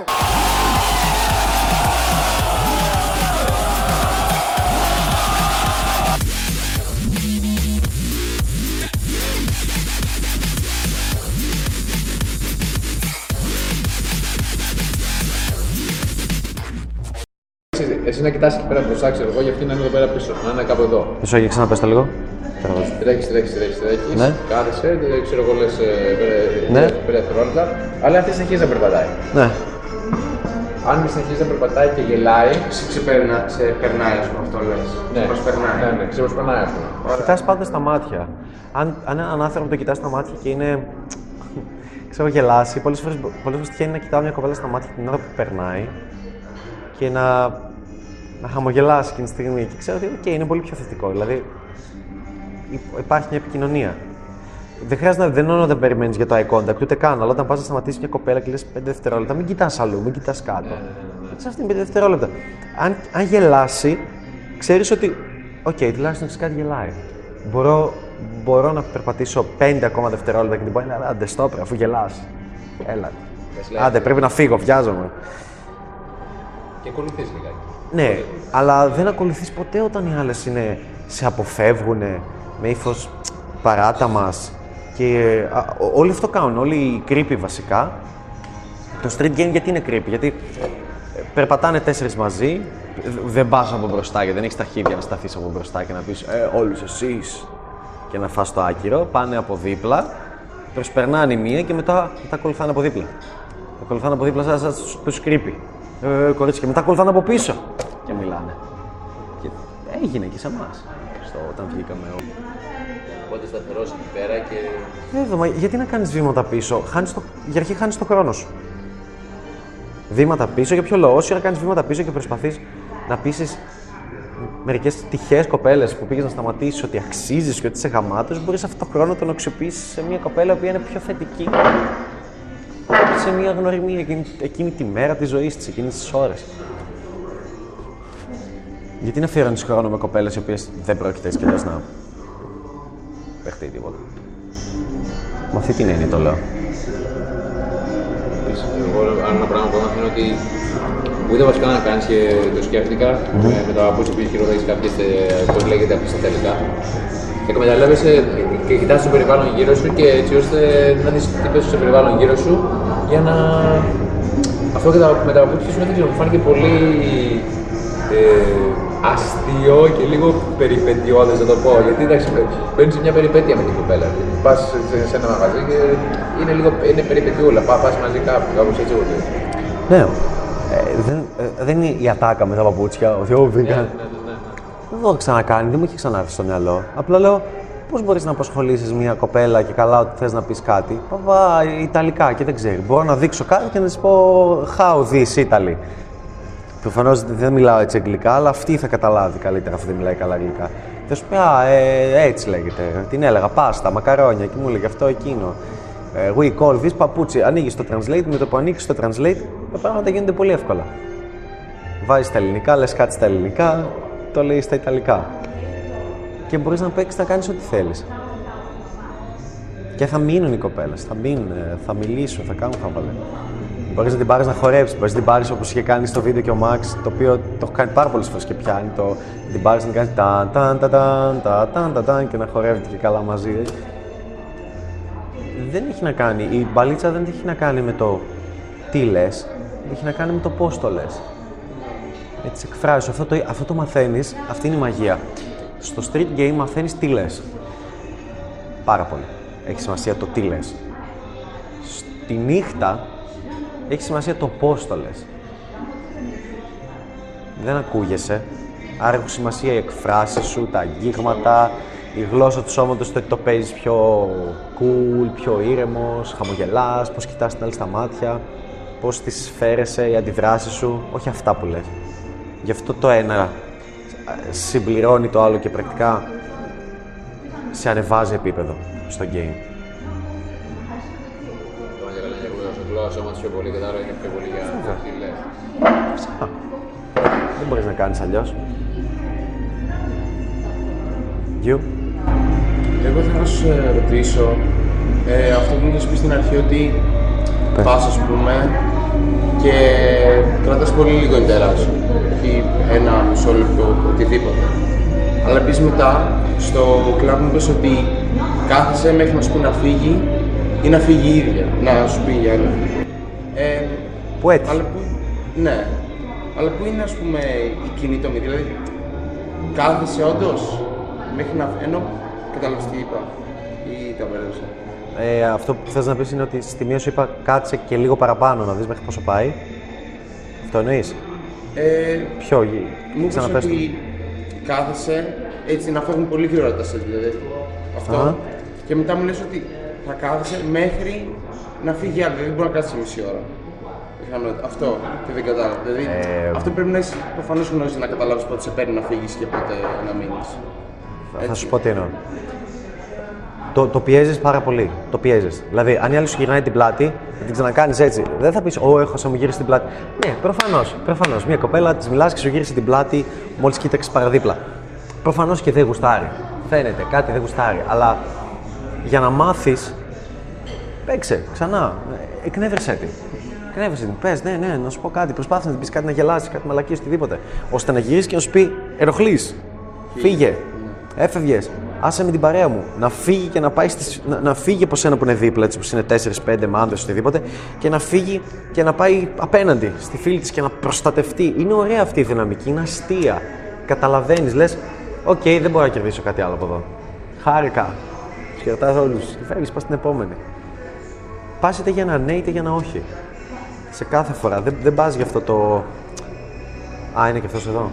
go. Εσύ, εσύ να κοιτάς εκεί πέρα μπροστά, ξέρω εγώ, για αυτή να είναι εδώ πέρα πίσω, να είναι κάπου εδώ. Μισό, για ξαναπες το λίγο. Τρέχεις, τρέχεις, τρέχεις, τρέχεις, Ναι. κάθεσαι, ε, ξέρω εγώ λες ε, πέρα- Ναι. πέντε δευτερόλεπτα, αλλά αυτή συνεχίζει να περπατάει. Ναι. Αν συνεχίζεις να περπατάει και γελάει, Σε ξεπερνά, σε περνάει, ας πούμε, αυτό λες. ναι, Προσπερνάει. Ναι, ναι, ξεπερνάει αυτό. Κοιτάς πάντα στα μάτια. Αν, αν έναν άνθρωπο τον κοιτάς στα μάτια και είναι. ξέρω, γελάσει, πολλές φορές, πολλές φορές τυχαίνει να κοιτάω μια κοπέλα στα μάτια την ώρα που περνάει και να, να χαμογελάσει εκείνη τη στιγμή. Και ξέρω ότι οκ, είναι πολύ πιο θετικό. Δηλαδή υ- υπάρχει μια επικοινωνία. Δεν χρειάζεται να δεν είναι όταν περιμένεις για το eye contact, ούτε καν. Αλλά όταν πας να σταματήσεις μια κοπέλα και λες 5 δευτερόλεπτα, μην κοιτάς αλλού, μην κοιτάς κάτω. Κοιτά αυτήν 5 δευτερόλεπτα. Αν, αν γελάσει, ξέρεις ότι. Οκ, τουλάχιστον σε κάτι γελάει. Μπορώ, μπορώ να περπατήσω 5 ακόμα δευτερόλεπτα και την πω: «Έλα, Άντε, στοπ, ρε, αφού γελάς. Έλα. Άντε, πρέπει να φύγω, βιάζομαι. Και ακολουθείς λιγάκι. Ναι, αλλά δεν ακολουθείς ποτέ όταν οι άλλες είναι, σε αποφεύγουν με ύφος παράτα μας και α, ό- όλοι αυτό κάνουν, όλοι οι creepy βασικά. Το street game γιατί είναι creepy, γιατί ε, περπατάνε τέσσερις μαζί, δ- δεν πας από μπροστά γιατί δεν έχεις τα χέρια να σταθείς από μπροστά και να πεις «Ε, όλους εσείς» και να φας το άκυρο, πάνε από δίπλα, προσπερνάνε η μία και μετά τα ακολουθάνε από δίπλα. Τα ακολουθάνε από δίπλα σαν, σαν τους creepy. Ε, κορίτσια, και μετά ακολουθάνε από πίσω και μιλάνε. Και έγινε και σε εμάς όταν βγήκαμε. Οπότε σταθερός εκεί πέρα και Βέβαια, μα γιατί να κάνεις βήματα πίσω, χάνεις το, για αρχή χάνεις το χρόνο σου. Βήματα πίσω, για ποιο λόγο, όση ώρα κάνεις βήματα πίσω και προσπαθείς να πείσεις μερικές τυχαίες κοπέλες που πήγες να σταματήσεις ότι αξίζεις και ότι είσαι γαμάτος, μπορείς αυτό το χρόνο να το αξιοποιήσεις σε μια κοπέλα που είναι πιο θετική. Σε μια γνωριμία εκείνη, εκείνη τη μέρα της ζωής της, εκείνες τις ώρες. Γιατί να αφιερώνει χρόνο με κοπέλες οι οποίες δεν πρόκειται έτσι κι αλλιώς να παιχτεί τίποτα. Με αυτή την έννοια το λέω. Επίσης, εγώ άλλο ένα πράγμα που έμαθα είναι ότι ούτε βασικά να κάνεις και το σκέφτηκα ε, με τα παπούτσια που χειρολογείς κάποιες, ε, πώς λέγεται από στα τελικά. Εκμεταλλεύεσαι και κοιτάς το περιβάλλον γύρω σου και έτσι ώστε να δεις τι πες στο περιβάλλον γύρω σου για να... Αυτό και τα, με τα παπούτσια σου δεν ξέρω, μου φάνηκε πολύ ε, αστείο και λίγο περιπετειώδες να το πω. Γιατί εντάξει, μπαίνεις σε μια περιπέτεια με την κοπέλα. Πας σε, σε ένα μαγαζί και είναι λίγο είναι περιπετειούλα. Πα, πας μαζί κάπου, κάπως έτσι εγώ το είδα. Ναι. Ε, δεν, ε, δεν είναι η ατάκα με τα παπούτσια. Ότι «Ω, βρήκα». Δεν το έχω ξανακάνει, δεν μου έχει ξανάρθει στο μυαλό. Απλά λέω, πώς μπορείς να απασχολήσεις μια κοπέλα και καλά ότι θες να πεις κάτι; Παπά, Ιταλικά και δεν ξέρει. Μπορώ να δείξω κάτι και να της πω How this Italy. Προφανώς δεν μιλάω έτσι αγγλικά, αλλά αυτή θα καταλάβει καλύτερα αφού δεν μιλάει καλά αγγλικά. Θα σου πει, Α, ε, έτσι λέγεται. Την έλεγα, πάστα, μακαρόνια και μου έλεγε αυτό εκείνο. Ε, we call this παπούτσι. Ανοίγεις το translate, με το που ανοίξεις το translate, τα πράγματα γίνονται πολύ εύκολα. Βάζεις τα ελληνικά, λες κάτι στα ελληνικά, το λέει στα ιταλικά. Και μπορείς να παίξεις να κάνεις ό,τι θέλεις. Και θα μείνουν οι κοπέλες, θα μείνουν, ε, θα μιλήσουν, θα κάνουν χαβαλέ. Μπορείς να την πάρεις να χορέψεις, μπορείς να την πάρεις όπως είχε κάνει στο βίντεο και ο Μαξ, το οποίο το έχω κάνει πάρα πολλές φορές και πιάνει. Το, την πάρεις να κάνεις τα ταν ταν ταν ταν και να χορεύεται και καλά μαζί. Δεν έχει να κάνει. Η μπαλίτσα δεν έχει να κάνει με το τι λες, έχει να κάνει με το πώς το λες. Έτσι εκφράζεις. Αυτό το, αυτό το μαθαίνεις, αυτή είναι η μαγεία. Στο street game μαθαίνεις τι λες. Πάρα πολύ. Έχει σημασία το τι λες. Στη νύχτα έχει σημασία το πώς το λες. Δεν ακούγεσαι. Άρα έχουν σημασία οι εκφράσεις σου, τα αγγίγματα, η γλώσσα του σώματος, το ότι το παίζεις πιο cool, πιο ήρεμος, χαμογελάς, πώς κοιτάς την άλλη στα μάτια, πώς τις φέρεσαι, οι αντιδράσεις σου, όχι αυτά που λες. Γι' αυτό το ένα ε, συμπληρώνει το άλλο και πρακτικά σε ανεβάζει επίπεδο στο game. Για γλώσσα, γλώσσα σώματος πιο πολύ και το άλλο είναι πιο πολύ για τι λες. Δεν μπορείς να κάνεις αλλιώς. You? Εγώ θέλω να σου ε, ρωτήσω ε, αυτό που μου είχες πει στην αρχή ότι Πες. πας ας πούμε και κρατάς πολύ λίγο εντερά σου. Όχι ένα μισό λεπτό, οτιδήποτε. Αλλά επίση μετά στο κλαμπ μου είπες ότι κάθεσαι μέχρι να σου πει να φύγει ή να φύγει η ίδια, να σου πει για ένα. Ε, Που έτυχε. αλλά που, ναι. Αλλά που είναι ας πούμε η κοινή τομή, δηλαδή κάθεσαι όντως μέχρι να. ενώ κατάλαβες τι είπα ή τα μπέρδεψα. Ε, αυτό που θες να πεις είναι ότι στη μία σου είπα κάτσε και λίγο παραπάνω να δεις μέχρι πόσο πάει. Αυτό εννοείς; Ε, Ποιο, γη- μου είπες ξαναπες το. ότι κάθεσαι έτσι να φεύγουν πολύ γρήγορα τα σετ, δηλαδή. Αυτό. Αχα. Και μετά μου λες ότι θα κάθεσαι μέχρι να φύγει άλλη, δηλαδή δεν μπορεί να κάτσει μισή ώρα. Πιθανότητα. Αυτό και δεν κατάλαβα. Δηλαδή, Ε, αυτό πρέπει να είσαι προφανώς γνώση να καταλάβεις πότε σε παίρνει να φύγεις και πότε να μείνεις. Θα σου πω τι εννοώ. Το, το πιέζεις πάρα πολύ. Το πιέζεις. Δηλαδή, αν η άλλη σου γυρνάει την πλάτη, θα την ξανακάνεις έτσι. Δεν θα πεις, Ω, έχω σε μου γύρισε την πλάτη. Ναι, προφανώς. Προφανώς. Μια κοπέλα της μιλάς και σου γύρισε την πλάτη μόλις κοίταξες παραδίπλα. Προφανώς και δεν γουστάρει. Φαίνεται, κάτι δεν γουστάρει. Αλλά για να μάθεις, παίξε ξανά. Εκνεύρισέ την. Εκνεύρισέ την. Πες, ναι, ναι, να σου πω κάτι. Προσπάθησε να την πεις κάτι, να γελάσεις, κάτι μαλακία, οτιδήποτε. ώστε να γυρίσεις και να σου πει, ενοχλεί. Φύγε. Έφευγες. Άσε με την παρέα μου. Να φύγει και να πάει στις, να, να φύγει από σένα που είναι δίπλα, έτσι που είναι 4-5 με άντρες οτιδήποτε, και να φύγει και να πάει απέναντι στη φίλη της και να προστατευτεί. Είναι ωραία αυτή η δυναμική, είναι αστεία. Καταλαβαίνεις, λες, οκ, δεν μπορώ να κερδίσω κάτι άλλο από εδώ. Χάρηκα. Τους χαιρετά όλους. Και φεύγεις, πας στην επόμενη. Πας είτε για ένα ναι είτε για ένα όχι. Σε κάθε φορά. Δεν, δεν πας για αυτό το. Α, είναι και αυτός εδώ.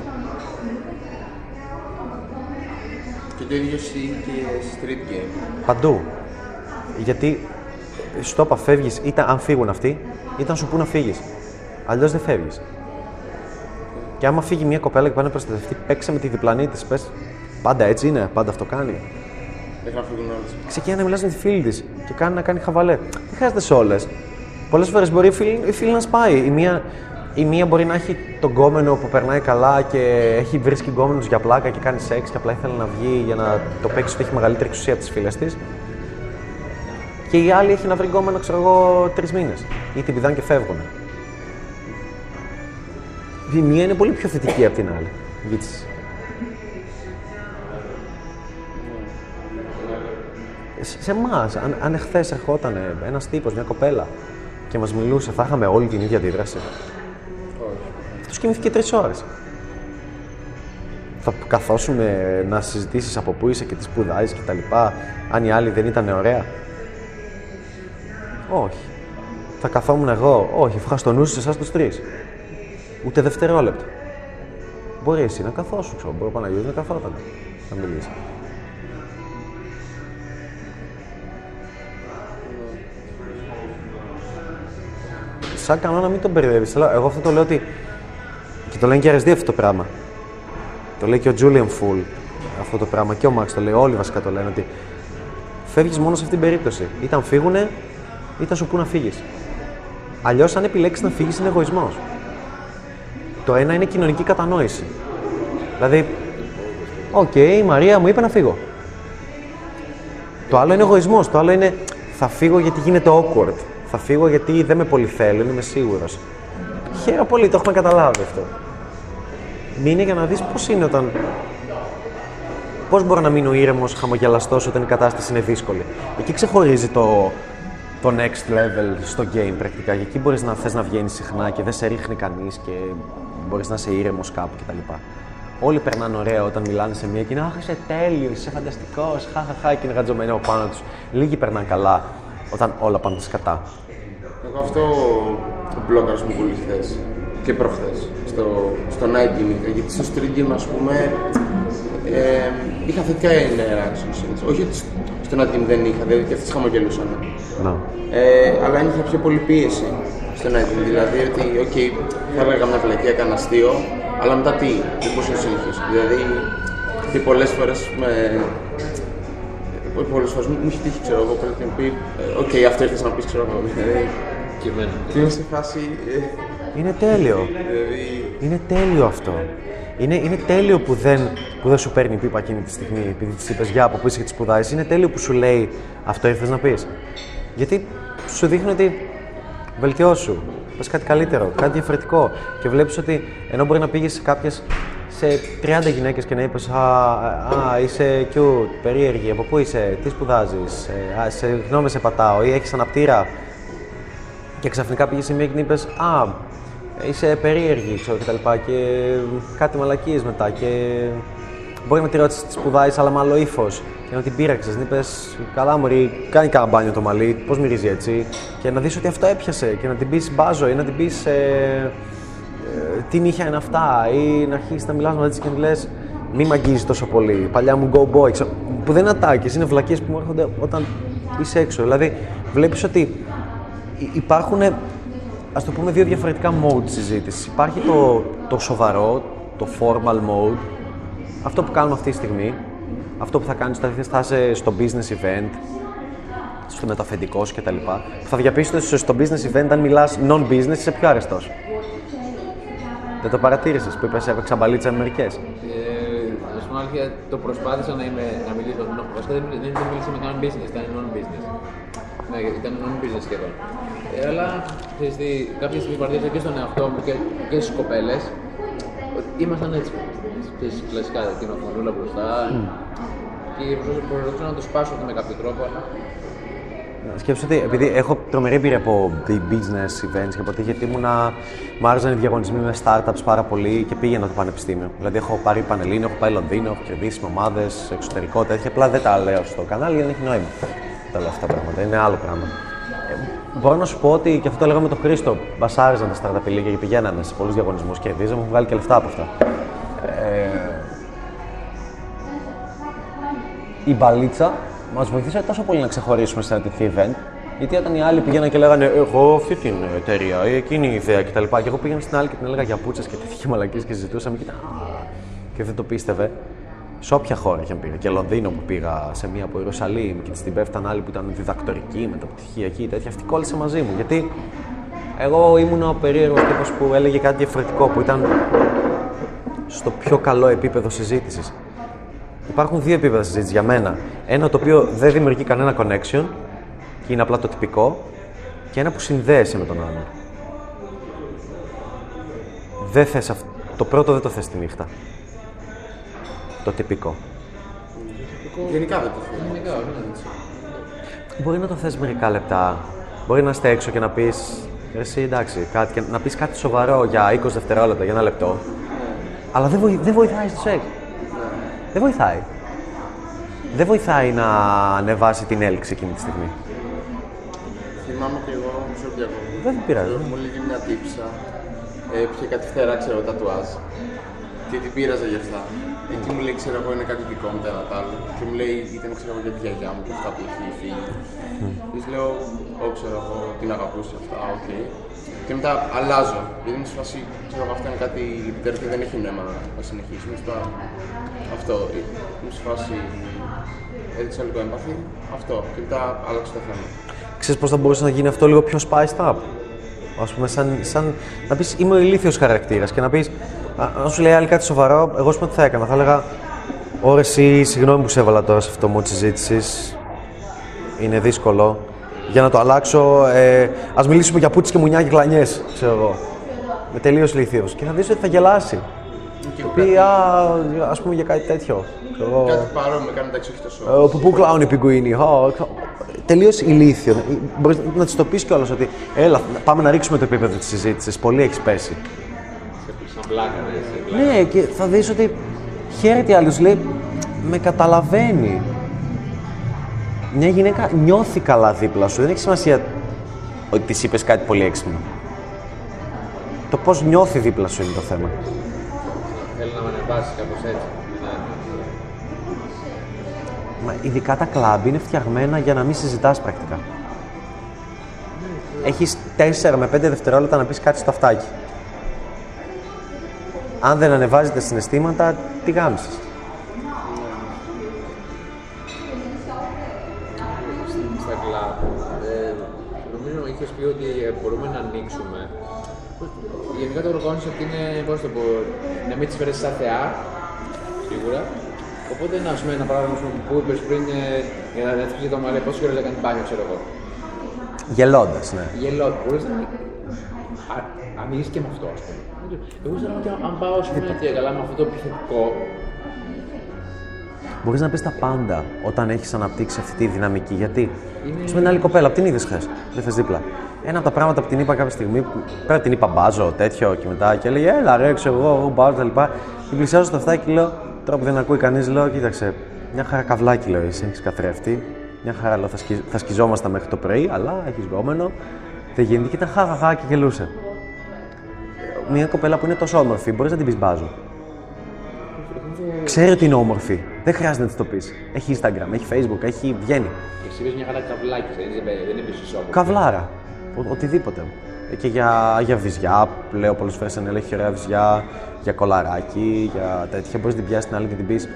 Και το ίδιο ισχύει και street game. Παντού. Γιατί στο είπα, φεύγεις, είτε αν φύγουν αυτοί, είτε αν σου πούν να φύγεις. Αλλιώς δεν φεύγεις. Και άμα φύγει μια κοπέλα και πάει να προστατευτεί, παίξε με τη διπλανή της. Πες, πάντα έτσι είναι, πάντα αυτό κάνει. Ξεκινάει να μιλάς με τη φίλη της και κάνει να κάνει χαβαλέ. Δεν χρειάζεται σε όλες; Πολλές φορές μπορεί η φίλη, η φίλη να σπάει. Η μία, η μία μπορεί να έχει τον κόμενο που περνάει καλά και έχει βρίσκει γκόμενους για πλάκα και κάνει σεξ και απλά ήθελε να βγει για να το παίξει ότι έχει μεγαλύτερη εξουσία από τις φίλες της. Και η άλλη έχει να βρει γκόμενο, ξέρω εγώ, τρεις μήνες. Ή την πηδάνε και φεύγουν. Η μία είναι πολύ πιο θετική από την άλλη. Βίτσις. Σε σε εμάς, αν, αν εχθές ερχόταν ένας τύπος, μια κοπέλα και μας μιλούσε, θα είχαμε όλη την ίδια αντίδραση. Αυτό κοιμήθηκε τρεις ώρες. Θα καθόσουμε να συζητήσεις από πού είσαι και τι σπουδάζεις και τα λοιπά, αν η άλλη δεν ήταν ωραία. Όχι. Θα καθόμουν εγώ. Όχι, είχα στο νου σε εσάς τους τρεις. Ούτε δευτερόλεπτο. Μπορεί εσύ να καθόσου, ξέρω. Μπορεί ο Παναγιώτης να καθόταν να μιλήσει. Σαν κανόνα μην τον μπερδεύεις. Εγώ αυτό το λέω ότι. και το λένε και οι RSD αυτό το πράγμα. Το λέει και ο Julian Full αυτό το πράγμα και ο Max το λέει. Όλοι βασικά το λένε ότι φεύγεις μόνο σε αυτήν την περίπτωση. Είτε φύγουνε, είτε σου πουν να φύγεις. Αλλιώς, αν επιλέξεις να φύγεις, είναι εγωισμός. Το ένα είναι κοινωνική κατανόηση. Δηλαδή, οκ, η Μαρία μου είπε να φύγω. Το άλλο είναι εγωισμός. Το άλλο είναι θα φύγω γιατί γίνεται awkward. Θα φύγω γιατί δεν με πολυθέλει, είμαι σίγουρος. Χαίρομαι πολύ, το έχουμε καταλάβει αυτό. Μείνε για να δεις πώς είναι όταν. Πώς μπορώ να μείνω ήρεμος, χαμογελαστός όταν η κατάσταση είναι δύσκολη. Εκεί ξεχωρίζει το, το next level στο game πρακτικά. Και εκεί μπορείς να θες να βγαίνεις συχνά και δεν σε ρίχνει κανείς και μπορείς να είσαι ήρεμος κάπου κτλ. Όλοι περνάνε ωραία όταν μιλάνε σε μία και είναι Αχ, είσαι τέλειος, είσαι φανταστικός, χαχαχά και είναι γατζωμένοι από πάνω τους. Λίγοι περνάνε καλά όταν όλα πάνε σκατά. Εγώ αυτό το μπλόκαρες μου πολύ χθες και προχθές στο, στο Night Gaming, γιατί στο Street Game ας πούμε ε, είχα θετικά interactions, έτσι. όχι ότι στο Night Game δεν είχα, δηλαδή και αυτές χαμογελούσαν. Να. Ε, αλλά ένιωθα πιο πολύ πίεση στο Night Game, δηλαδή ότι οκ, θα έλεγα μια βλακία, έκανα αστείο, αλλά μετά τι, δεν μπορούσα να συνεχίσω. Δηλαδή, και πολλές φορές με, πολλές φορές μου μου έχει τύχει, ξέρω εγώ, πρέπει να πει, ε, οκ, αυτό ήρθες να πεις, ξέρω εγώ, δηλαδή, Και εμένα. και είμαι σε φάση, ε, Είναι τέλειο. δηλαδή, Είναι τέλειο αυτό. Είναι, είναι τέλειο που δεν, που δεν σου παίρνει πίπα εκείνη τη στιγμή επειδή της είπες για από πού είσαι και τη σπουδάζει. Είναι τέλειο που σου λέει αυτό ήρθες να πεις. Γιατί σου δείχνει ότι βελτιώσου. πες κάτι καλύτερο, κάτι διαφορετικό. Και βλέπεις ότι ενώ μπορεί να πήγες σε κάποιες σε 30 γυναίκες και να είπες «Α, α είσαι cute, περίεργη, από πού είσαι, τι σπουδάζεις, ε, α, σε γνώμη σε πατάω» ή «Έχεις αναπτήρα» και ξαφνικά πήγες σε μία και είπες «Α, είσαι περίεργη» ξέρω, και τα λοιπά και κάτι μαλακίες μετά και μπορεί να τη ρώτησες τι σπουδάζεις αλλά με άλλο ύφος και να την πείραξες, να είπες «Καλά μωρή, κάνει κάνα μπάνιο το μαλλί, πώς μυρίζει έτσι» και να δεις ότι αυτό έπιασε και να την πεις «Μπάζω» ή να την πεις ε, ε, τι νύχια είναι αυτά ή να αρχίσεις να μιλάς μαζί της και να λες μη μ' αγγίζεις τόσο πολύ, παλιά μου go boy, ξέρω, που δεν είναι ατάκες, είναι βλακίες που μου έρχονται όταν είσαι έξω. Δηλαδή βλέπεις ότι υ- υπάρχουν, ας το πούμε, δύο διαφορετικά mode συζήτησης. Υπάρχει το, το σοβαρό, το formal mode, αυτό που κάνουμε αυτή τη στιγμή, αυτό που θα κάνεις όταν θα είσαι στο business event, στο μεταφεντικός σου κτλ. Που θα διαπιστώσετε ότι στο business event, αν μιλάς non-business, είσαι πιο αρεστός. Δεν το παρατήρησες που είπες έπαιξα μπαλίτσα με μερικές. Ε, να σου πω αλήθεια, το προσπάθησα να, είμαι, να μιλήσω. νο- Βασικά δεν, δεν, δεν μίλησα με κανέναν business, ήταν non-business. Ναι, γιατί ήταν non-business σχεδόν. Ε, αλλά ξέρεις τι, κάποια στιγμή παρατήρησα και στον εαυτό μου και, και στις κοπέλες ότι ήμασταν έτσι. Ξέρεις, κλασικά την οθονούλα μπροστά. Και προσπαθούσα να το σπάσω αυτό με κάποιο τρόπο, αλλά Σκέψτε ότι επειδή έχω τρομερή εμπειρία από the business events και από τι, γιατί ήμουνα, μ' άρεσαν οι διαγωνισμοί με startups πάρα πολύ και πήγαινα το πανεπιστήμιο. Δηλαδή, έχω πάρει Πανελλήνιο, έχω πάει Λονδίνο, έχω κερδίσει με ομάδες, εξωτερικό τέτοια. Απλά δεν τα λέω στο κανάλι γιατί δεν έχει νόημα. Τα λέω αυτά τα πράγματα, είναι άλλο πράγμα. Ε, μπορώ να σου πω ότι και αυτό το έλεγα με τον Χρήστο. Μπασάριζαν τα startup λίγα και πηγαίνανε σε πολλούς διαγωνισμούς, κερδίζαμε, έχουν βγάλει και λεφτά από αυτά. Ε, η μπαλίτσα μας βοηθήσε τόσο πολύ να ξεχωρίσουμε σε ένα τέτοιο event. Γιατί όταν οι άλλοι πήγαιναν και λέγανε Εγώ αυτή την εταιρεία ή εκείνη η ιδέα κτλ. Και εγώ πήγαινα στην άλλη και την έλεγα για πούτσες και τέτοια μαλακίες και συζητούσαμε. Και, ήταν, «Α», και δεν το πίστευε. Σε όποια χώρα και αν πήγα. Και Λονδίνο που πήγα σε μία από Ιερουσαλήμ και στην πέφταν άλλη που ήταν διδακτορική, μεταπτυχιακή τέτοια. Αυτή κόλλησε μαζί μου. Γιατί εγώ ήμουν ο περίεργος τύπος που έλεγε κάτι διαφορετικό, που ήταν στο πιο καλό επίπεδο συζήτησης. Υπάρχουν δύο επίπεδα συζήτηση για μένα. Ένα το οποίο δεν δημιουργεί κανένα connection και είναι απλά το τυπικό, και ένα που συνδέεσαι με τον άλλον. Δεν θες αυ... Το πρώτο δεν το θες τη νύχτα. Το τυπικό. Γενικά δεν το θέλω. γενικά όχι να δεις. Μπορεί να το θες μερικά λεπτά. Μπορεί να είστε έξω και να πεις εσύ εντάξει, κάτι, και να πεις κάτι σοβαρό για 20 δευτερόλεπτα, για ένα λεπτό. Αλλά δεν, βοη- δεν βοηθάει στο σεξ. Δεν βοηθάει. Δεν βοηθάει να ανεβάσει την έλξη εκείνη τη στιγμή. Θυμάμαι και εγώ μισό διακόπτω. Δεν πειράζει. Μου λέγει μια τύπισσα, ε, είχε κάτι φτερά, ξέρω, τατουάζ. Και την πείραζα γι' αυτά. Εκεί μου λέει, ξέρω εγώ, είναι κάτι δικό μου, το ένα τ' άλλο. Και μου λέει, ήταν, ξέρω εγώ, για τη γιαγιά μου και αυτά που έχει φύγει. Της λέω, Ω, ξέρω εγώ, την αγαπούσες αυτά, οκ. Και μετά αλλάζω. Γιατί είμαι σε φάση, ξέρω εγώ, αυτό είναι κάτι λυπητερό και δεν έχει νόημα να, να συνεχίσουμε. Στο, αυτό, ε, είμαι σε φάση, έδειξα λίγο έμπαθη, αυτό. Και μετά άλλαξε το θέμα. Ξέρεις πώς θα μπορούσε να γίνει αυτό λίγο πιο spiced up; Ας πούμε, σαν, σαν να πεις είμαι ο ηλίθιος χαρακτήρας και να πεις α, αν σου λέει άλλη κάτι σοβαρό, εγώ σου πω τι θα έκανα. Θα έλεγα Ωρε εσύ, συγγνώμη που σε έβαλα τώρα σε αυτό το mood συζήτησης. Είναι δύσκολο. Για να το αλλάξω, ε, ας μιλήσουμε για πούτσες και μουνιά και κλανιές, ξέρω εγώ. Με τελείως ηλίθιος. Και θα δεις ότι θα γελάσει. Και Θα πει, α, ας πούμε για κάτι τέτοιο. Ξέρω εγώ. Κάτι παρόμοιο, κάνει εντάξει, όχι τόσο. Ε, που πού κλάουν οι πιγκουίνοι. Τελείω ηλίθιο. Μπορείς να της το πεις κιόλας ότι έλα, πάμε να ρίξουμε το επίπεδο της συζήτησης. Πολύ έχεις πέσει. Σαν πλάκα, ναι, σε πλάκα. Ναι, και θα δεις ότι χαίρεται η άλλη, σου λέει με καταλαβαίνει. Μια γυναίκα νιώθει καλά δίπλα σου. Δεν έχει σημασία ότι της είπες κάτι πολύ έξυπνο. Το πώς νιώθει δίπλα σου είναι το θέμα. Θέλει να με ανεβάσει κάπως έτσι. Ναι. Μα ειδικά τα κλαμπ είναι φτιαγμένα για να μην συζητάς πρακτικά. Έχεις 4 με 5 δευτερόλεπτα να πεις κάτι στο αυτάκι. Αν δεν ανεβάζει τα συναισθήματα, τι γάμισες. Νομίζω είχες πει ότι ε, μπορούμε να ανοίξουμε. Γενικά το concept είναι, πώς το πω, να μην τις φέρεις σαν θεά, σίγουρα. Οπότε να πούμε ένα πράγμα ας πούμε, που είπες πριν ε, για να έφτιαξε το μαλλί, πόσο καιρό έκανε μπάνιο, ξέρω εγώ. Γελώντας, ναι. Γελό, μπορείς να, Α- ανοίγεις και με αυτό, ας πούμε. Εγώ ξέρω ότι αν πάω ας πούμε, έτσι, καλά με αυτό το επιθετικό, Μπορεί να πει τα πάντα όταν έχει αναπτύξει αυτή τη δυναμική. Γιατί, α πούμε, είναι άλλη κοπέλα, από την είδε χθε. Δεν θε δίπλα. Ένα από τα πράγματα που την είπα κάποια στιγμή, πέρα την είπα μπάζω, τέτοιο και μετά και έλεγε Έλα, ρε, ξέρω εγώ, εγώ μπάζω τα λοιπά. Την πλησιάζω στο αυτάκι και λέω, τώρα που δεν ακούει κανεί, λέω, κοίταξε, μια χαρά καβλάκι λέω, εσύ έχει καθρέφτη. Μια χαρά λέω, θα, σκι... θα σκιζόμασταν μέχρι το πρωί, αλλά έχει γκόμενο. Δεν γίνεται και ήταν χαχαχά και γελούσε. Μια κοπέλα που είναι τόσο όμορφη, μπορεί να την πει μπάζω. Ξέρει ότι είναι όμορφη. Δεν χρειάζεται να τη το πεις. Έχει Instagram, έχει Facebook, έχει βγαίνει. εσύ είπες μια χαρά καβλάκι, δεν είναι- δεν είναι πίσω Καβλάρα. Ο, οτιδήποτε. Ε, Και για, για βυζιά, λέω πολλές φορές αν έχει ωραία βυζιά, για κολαράκι, για τέτοια. Μπορείς να την πιάσεις την άλλη και την πεις: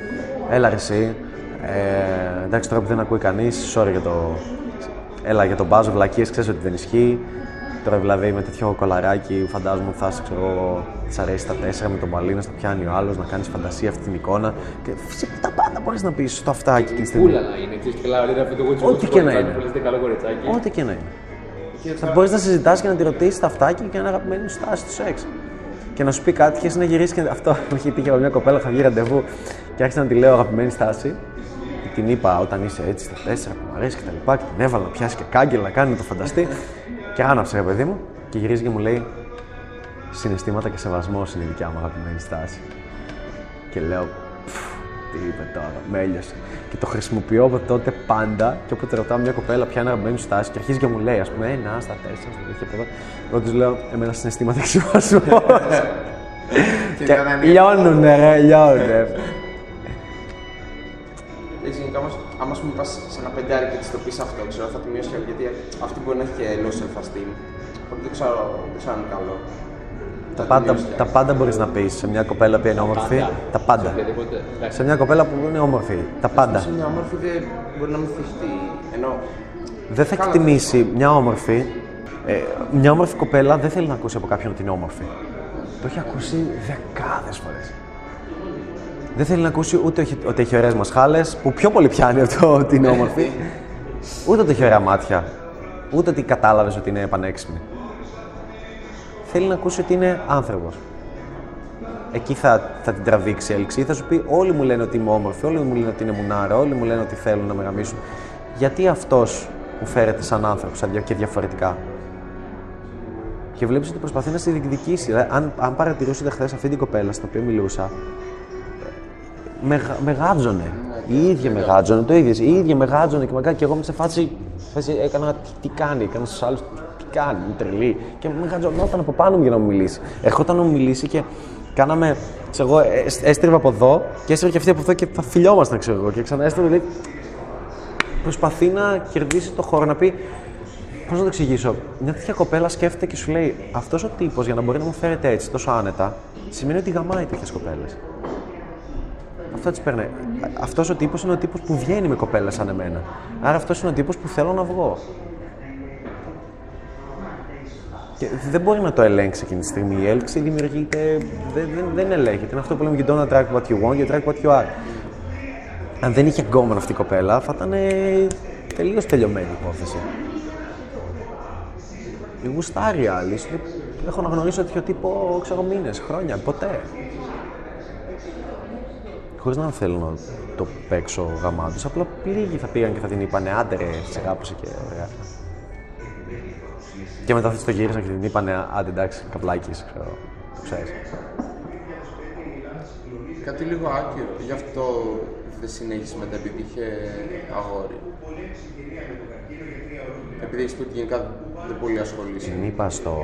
Έλα, ρε, εσύ. Ε, εντάξει, τώρα που δεν ακούει κανείς, sorry για το. Έλα για τον μπάζο, βλακίες, ξέρεις ότι δεν ισχύει. Τώρα δηλαδή με τέτοιο κολαράκι, φαντάζομαι ότι θα είσαι, ξέρω εγώ, της αρέσει τα τέσσερα με τον μαλλί, να στο πιάνει ο άλλος, να κάνεις φαντασία αυτή την εικόνα. Και φυσικά τα πάντα μπορείς να πεις στο αυτάκι εκείνη τη στιγμή. Πούλα να είναι, ξέρεις, και καλά, αυτό το γουτσι Ό,τι και να είναι. Που λες, «Δεν καλό κοριτσάκι. Ό,τι και να είναι. Θα μπορείς να συζητάς και να τη ρωτήσεις τα αυτάκι και να αγαπημένη σου στάση του σεξ. Και να σου πει κάτι και εσύ να γυρίσεις και αυτό. Μου είχε τύχει από μια κοπέλα, είχα βγει ραντεβού και άρχισα να τη λέω αγαπημένη στάση. Και την είπα όταν είσαι έτσι στα τέσσερα που μου αρέσει και τα λοιπά. Και την έβαλα να πιάσει και κάγκελ να κάνει να το φανταστεί. Και άναψε, ρε παιδί μου. Και γυρίζει και μου λέει Συναισθήματα και σεβασμό είναι η δικιά μου αγαπημένη στάση. Και λέω, «Πφ, τι είπε τώρα, με έλειωσε. Και το χρησιμοποιώ από τότε πάντα και όποτε ρωτάω μια κοπέλα ποια είναι η αγαπημένη σου στάση και αρχίζει και μου λέει, ας πούμε, ένα στα τέσσερα, στο τέτοιο από εδώ. Εγώ της λέω, εμένα συναισθήματα και σεβασμός. Και και κανένα- λιώνουνε, ρε, λιώνουνε. Έτσι, γενικά όμως, άμα σου πας σε ένα πεντάρι και της το πεις αυτό, ξέρω, θα τη μειώσει και γιατί αυτή μπορεί να έχει και low self-esteem. Οπότε δεν ξέρω, δεν ξέρω αν είναι καλό. Τα Θα τη πάντα, μειώσει και τα πάντα μπορείς να πεις σε μια κοπέλα που είναι όμορφη. Τα πάντα. Οποιαδήποτε. Εντάξει. Σε μια κοπέλα που είναι όμορφη. Τα πάντα. Σε μια όμορφη δεν μπορεί να μην θυχτεί. Ενώ Δεν θα Καλά. εκτιμήσει μια όμορφη. Ε, μια όμορφη κοπέλα δεν θέλει να ακούσει από κάποιον ότι είναι όμορφη. Το έχει ακούσει δεκάδες φορές. Δεν θέλει να ακούσει ούτε έχει- ότι έχει ωραίες μασχάλες, που πιο πολύ πιάνει αυτό ότι είναι όμορφη, ούτε ότι έχει ωραία μάτια, ούτε ότι κατάλαβες ότι είναι πανέξυπνη. Θέλει να ακούσει ότι είναι άνθρωπος. Εκεί θα, θα την τραβήξει η έλξη. Θα σου πει: Όλοι μου λένε ότι είμαι όμορφη, όλοι μου λένε ότι είναι μουνάρα, όλοι μου λένε ότι θέλουν να με γαμίσουν. Γιατί αυτός μου φέρεται σαν άνθρωπος σαν δια- και διαφορετικά. Και βλέπεις ότι προσπαθεί να σε διεκδικήσει. Δηλαδή, αν, αν παρατηρούσατε χθες αυτή την κοπέλα στην οποία μιλούσα, με, γα- με γάτζωνε. Η ίδια με γάτζωνε, το ίδιο. Η ίδια με γάτζωνε και με κάνει και εγώ είμαι σε φάση. φάση έκανα τι, τι κάνει, έκανα στους άλλους τι κάνει, είναι τρελή. Και με γάτζωνόταν από πάνω μου για να μου μιλήσει. Ερχόταν να μου μιλήσει και κάναμε. Ξέρω εγώ, ε, έστριβα από εδώ και έστριβε και αυτή από εδώ και θα φιλιόμασταν, ξέρω εγώ. Και ξανά έστριβε, λέει, προσπαθεί να κερδίσει το χώρο, να πει. Πώς να το εξηγήσω, μια τέτοια κοπέλα σκέφτεται και σου λέει: Αυτός ο τύπος για να μπορεί να μου φέρεται έτσι τόσο άνετα, σημαίνει ότι γαμάει τέτοιες κοπέλες. Αυτό τη παίρνει. Αυτός ο τύπος είναι ο τύπος που βγαίνει με κοπέλα σαν εμένα. Άρα αυτός είναι ο τύπος που θέλω να βγω. Και δεν μπορεί να το ελέγξει εκείνη τη στιγμή. Η έλξη δημιουργείται. Δεν, δεν, δεν ελέγχεται. Είναι αυτό που λέμε: You don't attract what you want, you attract what you are. Αν δεν είχε γκόμενο αυτή η κοπέλα, θα ήταν τελείως τελειωμένη η υπόθεση. Η γουστάρει άλλη. σου λέει, Έχω να γνωρίσω τέτοιο τύπο, ξέρω μήνες, χρόνια, ποτέ. Χωρίς να θέλω να το παίξω γαμάτο. Απλά λίγοι θα πήγαν και θα την είπανε άντε ρε, σε αγάπησε και ωραία. Και μετά θα το γύρισαν και την είπανε άντε εντάξει, καπλάκι, ξέρω. Το ξέρεις. κάτι λίγο άκυρο. Γι' αυτό δεν συνέχισε μετά επειδή είχε αγόρι. Επειδή έχεις πει ότι γενικά δεν πολύ ασχολείσαι. Την είπα στο.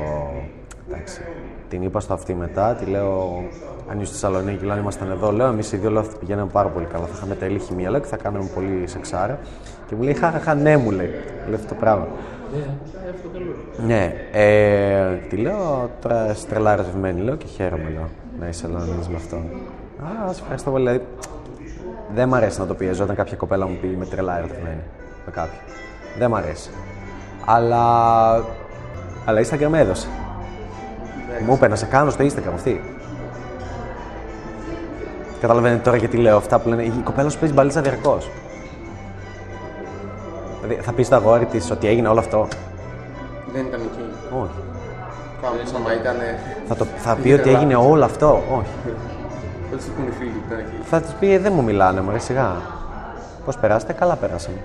Εντάξει. Την είπα στο αυτή μετά, τη λέω. Αν είσαι στη Θεσσαλονίκη, λέω αν ήμασταν εδώ, λέω εμείς οι δύο λέω, θα πηγαίναμε πάρα πολύ καλά. Θα είχαμε τέλει χημία, λέω και θα κάναμε πολύ σεξάρα. Και μου λέει, Χαχαχά, ναι, μου λέει. Λέω αυτό το πράγμα. Ναι, ε, τη λέω τώρα είσαι τρελά ερωτευμένη, λέω και χαίρομαι, λέω, να είσαι Ελλανής με αυτόν. Α, σε ευχαριστώ πολύ. Δηλαδή, δεν μ' αρέσει να το πιέζω όταν κάποια κοπέλα μου πει είμαι τρελά ερωτευμένη με κάποιον. Δεν μ' αρέσει. Αλλά, αλλά Instagram έδωσε. Μου είπε να σε κάνω στο Instagram αυτή. Καταλαβαίνετε τώρα γιατί λέω αυτά που λένε. Η κοπέλα σου παίζει μπαλίτσα διαρκώς. Δηλαδή θα πεις στο αγόρι της ότι έγινε όλο αυτό; Δεν ήταν εκεί. Όχι. Κάπως άμα ήταν. Θα, το, θα πει ότι έγινε όλο αυτό; Όχι. Θα τους έχουν φύγει τώρα εκεί. Θα τη πει, «Ε, δεν μου μιλάνε, μωρέ, σιγά. Πώς περάσετε, καλά πέρασαμε.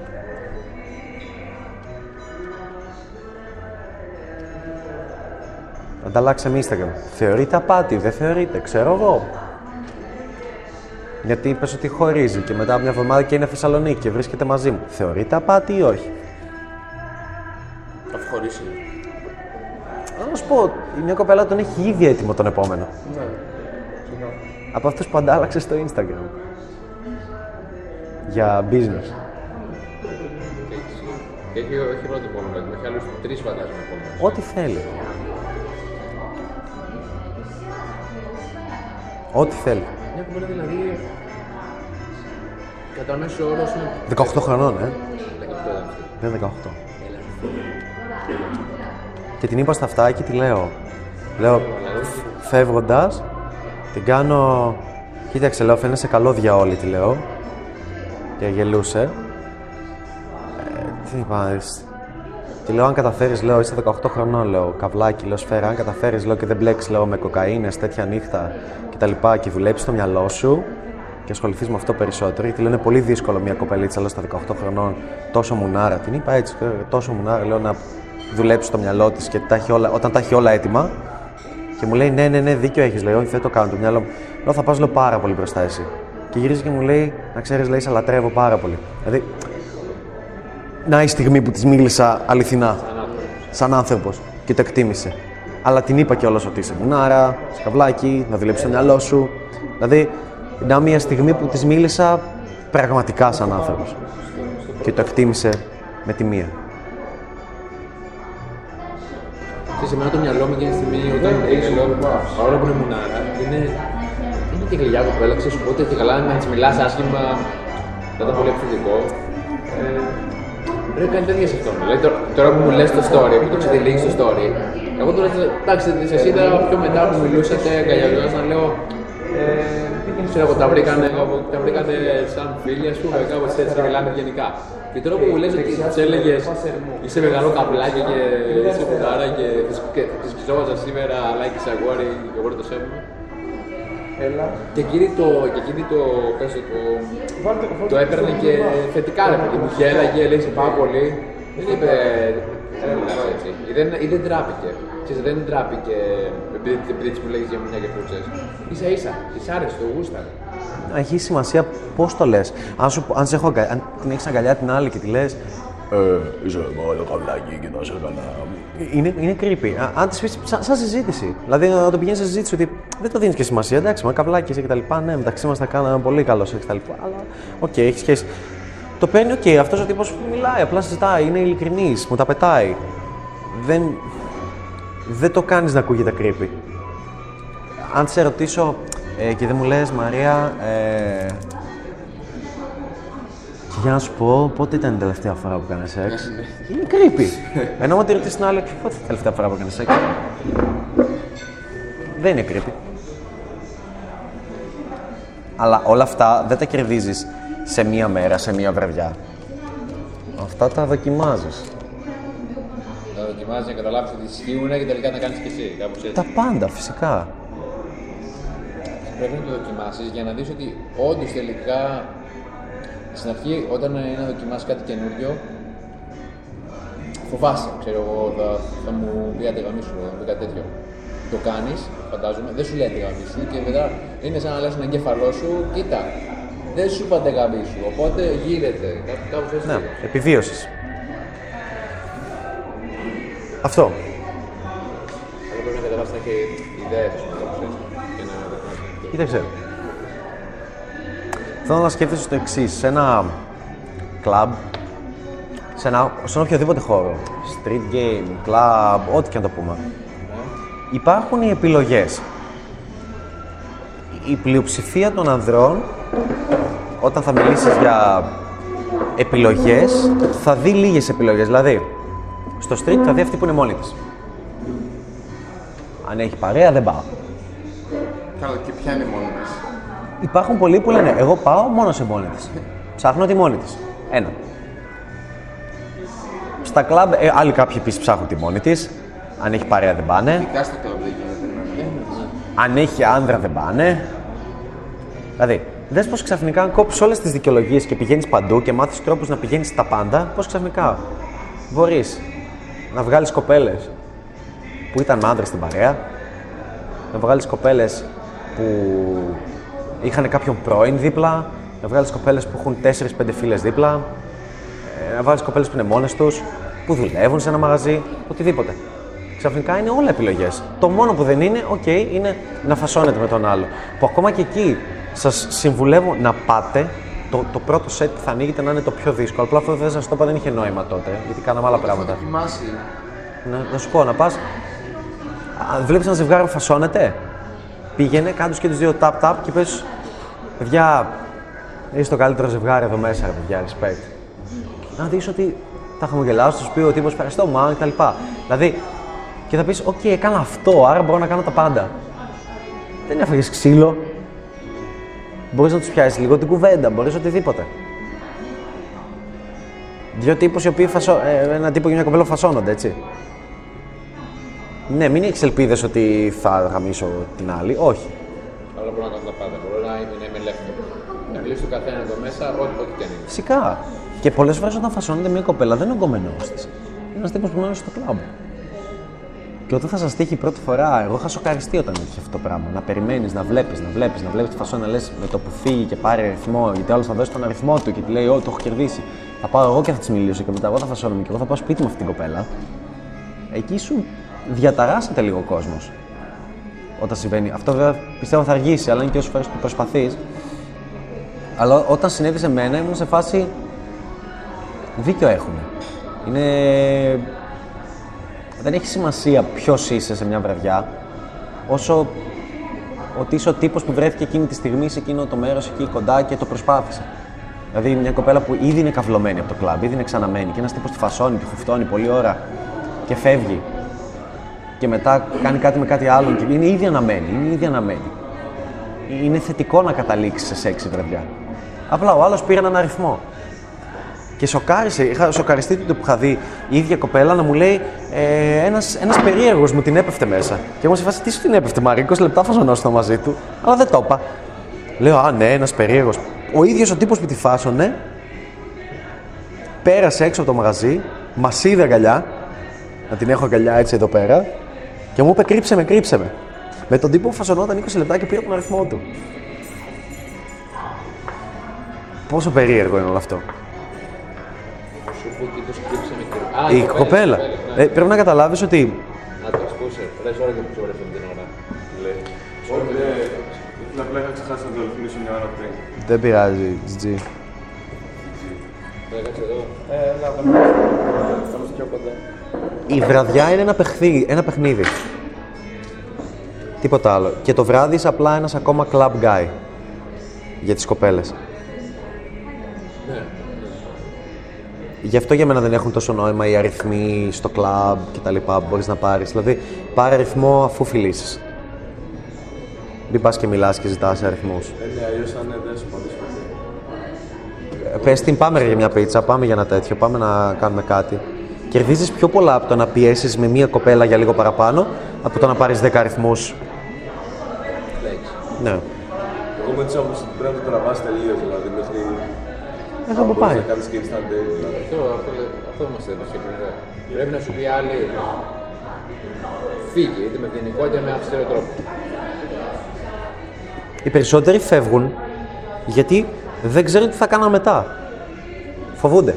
Ανταλλάξαμε Instagram. Θεωρείται απάτη, δεν θεωρείται, ξέρω εγώ. Γιατί είπες ότι χωρίζει και μετά από μια εβδομάδα και είναι Θεσσαλονίκη και βρίσκεται μαζί μου. Θεωρείται απάτη ή όχι; Θα χωρίσει. Να σου πω, η μια κοπέλα τον έχει ήδη έτοιμο τον επόμενο. Ναι. Σιγά. Από αυτούς που αντάλλαξες στο Instagram. Για business. Και έχει, έχει πρώτο επόμενο, έχει άλλους τρεις φαντάζομαι επόμενους. Ό,τι θέλει. Ό,τι θέλει. Μια κουβέντα δηλαδή, κατά μέσο όρος είναι 18 χρονών, ε. 18 ήταν αυτή. Δεν είναι 18. Και την είπα στα αυτά και τη λέω. Λέω, φεύγοντας, την κάνω. Κοίταξε, λέω, φαίνεσαι καλώδια όλοι, τη λέω. Και γελούσε. Ε, τι είπα, «Εσ- Τη λέω, αν καταφέρεις, λέω, είσαι 18 χρονών, λέω, καβλάκι, λέω, σφαίρα. Αν καταφέρεις, λέω, και δεν μπλέξει, λέω, με κοκαίνες τέτοια νύχτα κτλ. Και, και δουλέψει το μυαλό σου και ασχοληθείς με αυτό περισσότερο. Γιατί λέω, είναι πολύ δύσκολο μια κοπελίτσα, λέω, στα 18 χρονών, τόσο μουνάρα. Την είπα έτσι, ε, τόσο μουνάρα, λέω, να δουλέψεις το μυαλό της και τα έχει όλα, όταν τα έχει όλα έτοιμα. Και μου λέει, ναι, ναι, ναι, δίκιο έχεις. Λέει, όχι, δεν το κάνω το μυαλό μου. Λέω, θα πας, λέω, πάρα πολύ μπροστά εσύ. Και γυρίζει και μου λέει, να ξέρεις, λέει, σε λατρεύω πάρα πολύ. Δηλαδή, να η στιγμή που της μίλησα αληθινά, σαν άνθρωπος και το εκτίμησε. Αλλά την είπα κιόλας ότι είσαι μουνάρα, σκαβλάκι, να δουλέψεις το μυαλό σου. Δηλαδή, να μια στιγμή που της μίλησα πραγματικά σαν άνθρωπος. Και το εκτίμησε με τη μία. Ξέρεις, εμένα το μυαλό μου εκείνη τη στιγμή όταν έγινε λέω, παρόλο που είναι μουνάρα, είναι, είναι και γλυκιά κοπέλα, ξέρεις, οπότε και καλά να της μιλάς άσχημα, δεν ήταν πολύ επιθετικό. Ε, πρέπει να κάνει τέτοια σε αυτόν. Δηλαδή, τώρα, τώρα που μου λες το story, που το ξετυλίγεις το story, εγώ τώρα, εντάξει, σας είδα πιο μετά που μιλούσατε, αγκαλιαζόσαν, λέω, ε, ξέρω εγώ, τα βρήκανε, τα βρήκανε σαν φίλοι, ας πούμε, κάπως έτσι, μιλάνε γενικά. Και τώρα που μου λες ότι της έλεγες, είσαι μεγάλο καπλάκι και είσαι κουτάρα και της- και της ξυζόμαζα σήμερα, αλλά και σε αγόρι, και εγώ δεν το σέβομαι. Έλα. Και εκείνη το, και εκείνη το, πες το, το, το έπαιρνε και θετικά ρε παιδί μου, χαίραγε, λέει σε πάρα πολύ. Δεν είπε, δεν μιλάς έτσι. Ή δεν, ή δεν τράπηκε. Ξέρεις, δεν τράπηκε επειδή, επειδή της μου λέγεις για μηνιά και φούτσες. Ίσα ίσα, της άρεσε, το γούσταρε. Έχει σημασία πώς το λες. Αν, σου, αν, σε έχω, αγκα- αν την έχεις αγκαλιά την άλλη και τη λες. Ε, είσαι μεγάλο καβλάκι και θα σε έκανα. Είναι, είναι creepy. Α, αν τη πεις σαν, σαν συζήτηση. Δηλαδή να το πηγαίνεις σε συζήτηση ότι δεν το δίνεις και σημασία. Εντάξει, μα καβλάκι είσαι και τα λοιπά. Ναι, μεταξύ μας θα κάναμε πολύ καλός σεξ και τα λοιπά. Αλλά οκ, έχει σχέση. Το παίρνει, οκ, αυτός ο τύπος μιλάει, απλά συζητάει, είναι ειλικρινής, μου τα πετάει. Δεν, δεν το κάνεις να ακούγεται creepy. Αν σε ρωτήσω ε, και δεν μου λες Μαρία, ε, και για να σου πω, πότε ήταν η τελευταία φορά που έκανες σεξ; είναι creepy. Ενώ μου τη ρωτήσεις την άλλη, πότε ήταν η τελευταία φορά που έκανες σεξ; δεν είναι creepy. Αλλά όλα αυτά δεν τα κερδίζεις σε μία μέρα, σε μία βραδιά. Αυτά τα δοκιμάζεις. Να δοκιμάζεις να καταλάβεις ότι ισχύουν και τελικά να κάνεις και εσύ. Κάπως έτσι. Τα πάντα, φυσικά. Πρέπει να το δοκιμάσεις για να δεις ότι όντως τελικά στην αρχή όταν είναι να δοκιμάσει κάτι καινούριο, φοβάσαι. Ξέρω εγώ, θα, θα μου πει αντιγραμμίσου, θα μου πει κάτι τέτοιο. Το κάνεις, φαντάζομαι, δεν σου λέει αντιγραμμίσου και μετά είναι σαν να λες στον εγκέφαλό σου, κοίτα, δεν σου είπα αντιγραμμίσου, οπότε γύρεται. Κάπου, κάπως έτσι. Ναι, επιβίωσης. Αυτό. Αλλά πρέπει να καταλάβεις να έχει ιδέες, ας πούμε, κάπως έτσι. Και να δοκιμάσεις. Κοίταξε. Θέλω να σκέφτεσαι το εξής. Σε ένα κλαμπ, σε, ένα, σε ένα οποιοδήποτε χώρο, street game, club, ό,τι και να το πούμε, υπάρχουν οι επιλογές. Η πλειοψηφία των ανδρών, όταν θα μιλήσεις για επιλογές, θα δει λίγες επιλογές. Δηλαδή, στο street θα δει αυτή που είναι μόνη της. Αν έχει παρέα, δεν πάω. Καλά, και ποια είναι μόνη; της. Υπάρχουν πολλοί που λένε Εγώ πάω μόνο σε μόνη της. Ψάχνω τη μόνη της. Ένα. Στα κλαμπ, ε, άλλοι κάποιοι επίσης ψάχνουν τη μόνη της. Αν έχει παρέα δεν πάνε. Ειδικά στο κλαμπ δεν γίνεται να είναι. Αν έχει άνδρα δεν πάνε. Δηλαδή, δες πως ξαφνικά αν κόψει όλες τις δικαιολογίες και πηγαίνεις παντού και μάθεις τρόπους να πηγαίνεις στα πάντα, πώ ξαφνικά μπορείς να βγάλεις κοπέλες που ήταν άντρε στην παρέα, να βγάλεις κοπέλες που είχαν κάποιον πρώην δίπλα, να βγάλεις κοπέλες που έχουν 4-5 φίλες δίπλα, ε, να βγάλει κοπέλες που είναι μόνες τους, που δουλεύουν σε ένα μαγαζί, οτιδήποτε. Ξαφνικά είναι όλα επιλογές. Το μόνο που δεν είναι, οκ, είναι να φασώνετε με τον άλλο. Που ακόμα και εκεί σας συμβουλεύω να πάτε. Το, το πρώτο σετ που θα ανοίγετε να είναι το πιο δύσκολο. Απλά αυτό δεν σας το είπα, δεν είχε νόημα τότε, γιατί κάναμε άλλα πράγματα. Δοκιμάσει. Να, να σου πω, να πας. Βλέπεις ένα ζευγάρι που φασώνεται. Πήγαινε, κάτω και τους δύο tap-tap και πες. Παιδιά, είσαι το καλύτερο ζευγάρι εδώ μέσα, ρε παιδιά, respect. Να δεις ότι θα χαμογελάσει, θα σου πει ο τύπος ευχαριστώ, man κτλ. Δηλαδή, και θα πεις: Οκ, έκανα αυτό, άρα μπορώ να κάνω τα πάντα. Δεν έφαγες ξύλο. Μπορείς να τους πιάσεις λίγο την κουβέντα, μπορείς οτιδήποτε. Δύο τύπους οι οποίοι φασώ... ε, ένα τύπο και μια κοπέλα φασώνονται, έτσι. Ναι, μην έχεις ελπίδες ότι θα γαμίσω την άλλη. Όχι. Αλλά μπορώ να κάνω τα πάντα. Να μιλήσω στον καθένας εδώ μέσα, ό,τι ό,τι και αν είναι. Φυσικά. Και πολλές φορές όταν φασώνεται μια κοπέλα δεν είναι ο κομμένο της. Είναι ένας τύπος που μένει στο κλαμπ. Και όταν θα σας τύχει πρώτη φορά, εγώ είχα σοκαριστεί όταν είχε αυτό το πράγμα. Να περιμένεις, να βλέπεις, να βλέπεις, να βλέπεις τη φασόνα, να λες με το που φύγει και πάρει αριθμό, γιατί άλλος θα δώσει τον αριθμό του και τη λέει: Ω, το έχω κερδίσει. Θα πάω εγώ και θα της μιλήσω και μετά εγώ θα φασώνομαι και εγώ θα πάω σπίτι με αυτή την κοπέλα. Εκεί σου διαταράσσεται λίγο ο κόσμος. Όταν συμβαίνει. Αυτό βέβαια πιστεύω θα αργήσει, αλλά είναι και όσες φορές που προσπαθείς. Αλλά όταν συνέβη σε μένα ήμουν σε φάση. Δίκιο έχουν. Είναι δεν έχει σημασία ποιος είσαι σε μια βραδιά, όσο ότι είσαι ο τύπος που βρέθηκε εκείνη τη στιγμή σε εκείνο το μέρος εκεί κοντά και το προσπάθησε. Δηλαδή, μια κοπέλα που ήδη είναι καυλωμένη από το κλαμπ, ήδη είναι ξαναμένη και ένας τύπος τη φασώνει, τη χουφτώνει πολλή ώρα και φεύγει. Και μετά κάνει κάτι με κάτι άλλο και είναι ήδη αναμένη. Είναι ήδη αναμένη. Είναι θετικό να καταλήξεις σε σεξ η βραδιά. Απλά ο άλλος πήρε έναν αριθμό. Και σοκάρισε, είχα σοκαριστεί τότε που είχα δει η ίδια κοπέλα να μου λέει ε, ένας, ένας περίεργος μου την έπεφτε μέσα. Και εγώ σε φάση τι σου την έπεφτε Μάρη, 20 λεπτά φασωνόσουν μαζί του, αλλά δεν το είπα. Λέω, α ναι, ένας περίεργος. Ο ίδιος ο τύπος που τη φάσωνε, πέρασε έξω από το μαγαζί, μα είδε αγκαλιά, να την έχω αγκαλιά έτσι εδώ πέρα, και μου είπε κρύψε με, κρύψε με. Με τον τύπο που φασωνόταν 20 λεπτά και πήρε τον αριθμό του. Πόσο περίεργο είναι όλο αυτό. Σου πω τι το κρύψε με κρύψε. Η κοπέλα. ναι. Ε, πρέπει να καταλάβεις ότι Να το ασκούσε. Λες ώρα και που ξέρω αυτή την ώρα. Λέει. Όχι, δεν. Απλά είχα ξεχάσει να το ρυθμίσω μια ώρα πριν. δεν πειράζει, GG. Το έκατσε εδώ. Ε, να το Θα είμαστε πιο κοντά. Η βραδιά είναι ένα, παιχνίδι, ένα παιχνίδι. Τίποτα άλλο. Και το βράδυ είσαι απλά ένας ακόμα club guy για τις κοπέλες. Ναι. Γι' αυτό για μένα δεν έχουν τόσο νόημα οι αριθμοί στο κλαμπ και τα λοιπά που μπορείς να πάρεις. Δηλαδή, πάρε αριθμό αφού φιλήσεις. Μην πας και μιλάς και ζητάς αριθμούς. Ε, ναι, αλλιώς θα είναι δέσποτο. Ε, Πες την πάμε ρε, για μια πίτσα, πάμε για ένα τέτοιο, πάμε να κάνουμε κάτι. Κερδίζεις πιο πολλά από το να πιέσεις με μία κοπέλα για λίγο παραπάνω, από το να πάρεις 10 αριθμούς. Ναι. Εγώ με τις όμως πρέπει να το τραβάς τελείως, δηλαδή μέχρι... Εδώ που πάει. Να κάνεις και instant date, δηλαδή. Αυτό, αυτό, αυτό μας έδωσε πριν. ρε. Πρέπει να σου πει άλλη. Φύγει, είτε με ποινικό είτε με αυστηρό τρόπο. Οι περισσότεροι φεύγουν γιατί δεν ξέρουν τι θα κάνουν μετά. Φοβούνται.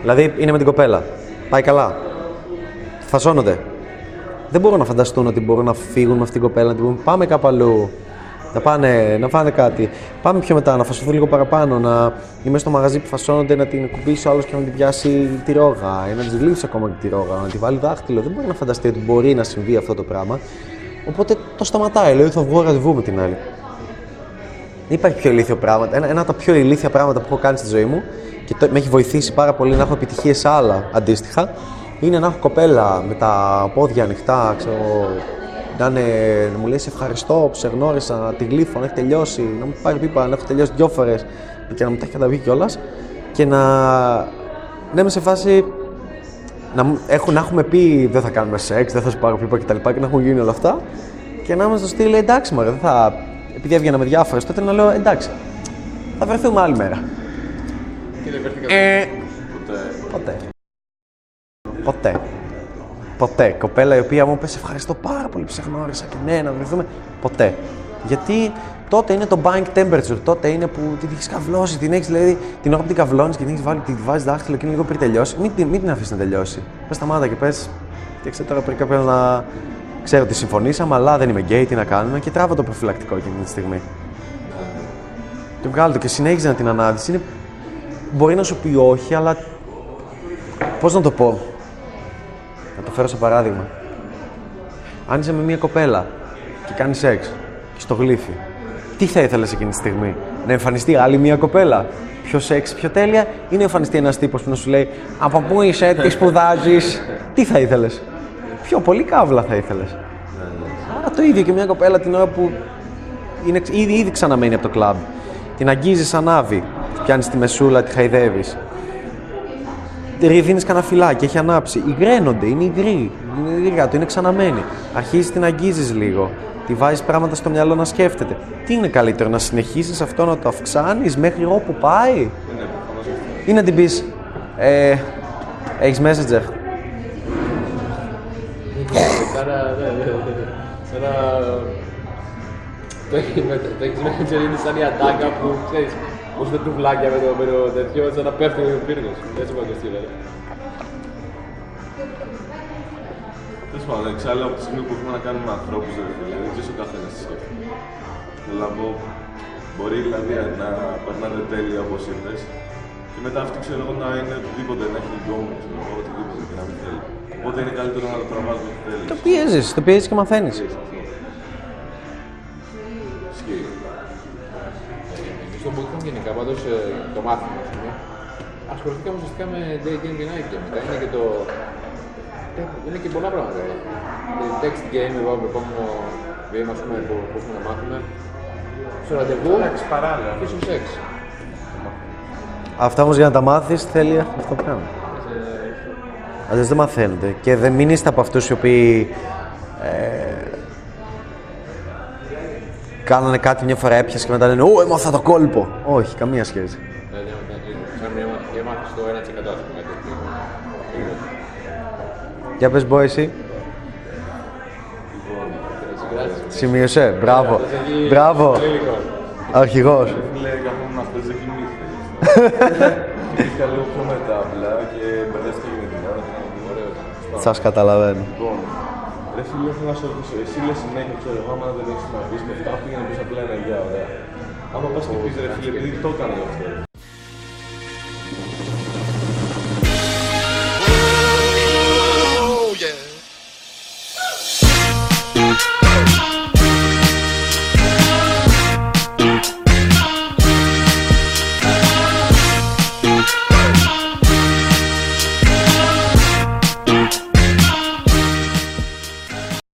Δηλαδή είναι με την κοπέλα. Πάει καλά. Φασώνονται. Δεν μπορούν να φανταστούν ότι μπορούν να φύγουν με αυτήν την κοπέλα, να την πούν πάμε κάπου αλλού. Να πάνε, να φάνε κάτι. Πάμε πιο μετά, να φασωθούν λίγο παραπάνω. Να είμαι στο μαγαζί που φασώνονται, να την κουμπίσει ο άλλο και να την πιάσει τη ρόγα. Ή να της λύσει ακόμα και τη ρόγα, να τη βάλει δάχτυλο. Δεν μπορεί να φανταστεί ότι μπορεί να συμβεί αυτό το πράγμα. Οπότε το σταματάει. Λέει θα βγω ραντεβού με την άλλη. Δεν υπάρχει πιο ηλίθιο πράγμα. Ένα, ένα από τα πιο ηλίθια πράγματα που έχω κάνει στη ζωή μου και το, με έχει βοηθήσει πάρα πολύ να έχω επιτυχίες σε άλλα αντίστοιχα είναι να έχω κοπέλα με τα πόδια ανοιχτά, ξέρω, να, είναι, να μου λέει σε ευχαριστώ που σε γνώρισα, να τη γλύφω, να έχει τελειώσει, να μου πάρει πίπα, να έχω τελειώσει δυο φορές και να μου τα έχει καταβεί κιόλας και να, να είμαι σε φάση να, μου- έχουν, να έχουμε πει δεν θα κάνουμε σεξ, δεν θα σου πάρω πίπα κτλ. Και, και να έχουν γίνει όλα αυτά. Και να είμαστε στο στυλ εντάξει, μωρέ, δεν θα. Επειδή έβγαινα με διάφορες, τότε να λέω εντάξει, θα βρεθούμε άλλη μέρα. Και δεν βρέθηκα. Ε, ποτέ. Ποτέ. Ποτέ. Κοπέλα η οποία μου είπε σε ευχαριστώ πάρα πολύ που σε γνώρισα και ναι, να βρεθούμε. Ποτέ. Γιατί τότε είναι το buying temperature. Τότε είναι που την έχεις καυλώσει. Την έχεις δηλαδή την ώρα που την καυλώνει και την έχεις βάλει, τη βάζεις δάχτυλο και είναι λίγο πριν τελειώσει. Μην, την- μην την αφήσεις να τελειώσει. Πες σταμάτα και πες. Και ξέρω τώρα πρέπει κάποιος να. Ξέρω ότι συμφωνήσαμε, αλλά δεν είμαι γκέι, τι να κάνουμε και τράβα το προφυλακτικό εκείνη τη στιγμή. Και βγάλω το και συνέχιζε να την ανάδυση. Είναι... Μπορεί να σου πει όχι, αλλά Πώς να το πω. Να το φέρω σε παράδειγμα. Αν είσαι με μια κοπέλα και κάνεις σεξ και στο γλύφει, τι θα ήθελες εκείνη τη στιγμή; Να εμφανιστεί άλλη μια κοπέλα; Πιο σεξ, πιο τέλεια, ή να εμφανιστεί ένας τύπος που να σου λέει Από πού είσαι, τι σπουδάζεις, τι θα ήθελες; Πιο πολύ καύλα θα ήθελες. Άρα το ίδιο και μια κοπέλα την ώρα που είναι ξ- ήδη, ήδη ξαναμένει από το κλαμπ. Την αγγίζεις ανάβει, πιάνεις τη μεσούλα, τη χαϊδεύεις δίνει κανένα φυλάκι, έχει ανάψει. Υγραίνονται, είναι υγροί. Είναι υγρά, το είναι ξαναμένη. Αρχίζεις την αγγίζεις λίγο. Τη βάζεις πράγματα στο μυαλό να σκέφτεται. Τι είναι καλύτερο, να συνεχίσεις αυτό να το αυξάνεις μέχρι όπου πάει, ή να την πει, ε, έχεις messenger. Σαν να. ναι, ναι, ναι. Σαν να. Το έχει- με- το έχεις μέσα, ξέρεις, είναι σαν η ατάκα που ξέρεις, πώς τα τουβλάκια με το, με το τέτοιο, σαν να πέφτει ο πύργος. Έτσι μου ακουστεί, βέβαια. Τέλος πάντων, εξάλλου από τη στιγμή που έχουμε να κάνουμε με ανθρώπου, δηλαδή δεν ξέρει ο καθένας τι σκέφτεται. Θέλω να πω, μπορεί δηλαδή να περνάνε τέλεια όπως ήρθε και μετά αυτή ξέρω εγώ να είναι οτιδήποτε, να έχει γκόμενο, ξέρω εγώ, οτιδήποτε και να μην θέλει. Οπότε είναι καλύτερο να το τραβάς ό,τι θέλεις. Το πιέζεις, το πιέζεις και μαθαίνεις. Bootcamp γενικά, πάντως ε, το μάθημα, ας πούμε, ασχοληθήκαμε ουσιαστικά με day game και night game. Μετά είναι και το... Είναι και πολλά πράγματα. ε. Το text game, εδώ, το επόμενο βήμα, ας πούμε, που μπορούμε να μάθουμε. Στο ραντεβού παράλληλα. και στο σεξ. Αυτά όμως για να τα μάθεις θέλει αυτό που κάνουμε. Αλλιώ δεν μαθαίνετε. Και δεν μην είστε από αυτούς οι οποίοι ε, κάνανε κάτι μια φορά έπιασε και μετά λένε Ω, έμαθα το κόλπο. Όχι, καμία σχέση. Δηλαδή, σαν μια έμαθα στο 1% ας πούμε, κάτι τέτοιο. Για πες πω εσύ. Σημείωσε. Μπράβο. Μπράβο. Αρχηγός. Λέει καθόμουν αυτές δεν κοιμήθηκες. Είχα λίγο πιο μετά απλά και μπερδεύτηκα και με την ώρα. Ωραίος. Σας καταλαβαίνω. Λοιπόν, ρε φίλε, θέλω να σε ρωτήσω, εσύ λες συνέχεια, ξέρω εγώ, άμα δεν έχεις να πεις με αυτά, πήγαινε πεις απλά ένα γεια, ωραία. Άμα πας και πεις ρε φίλε, επειδή το έκανα γι' αυτό,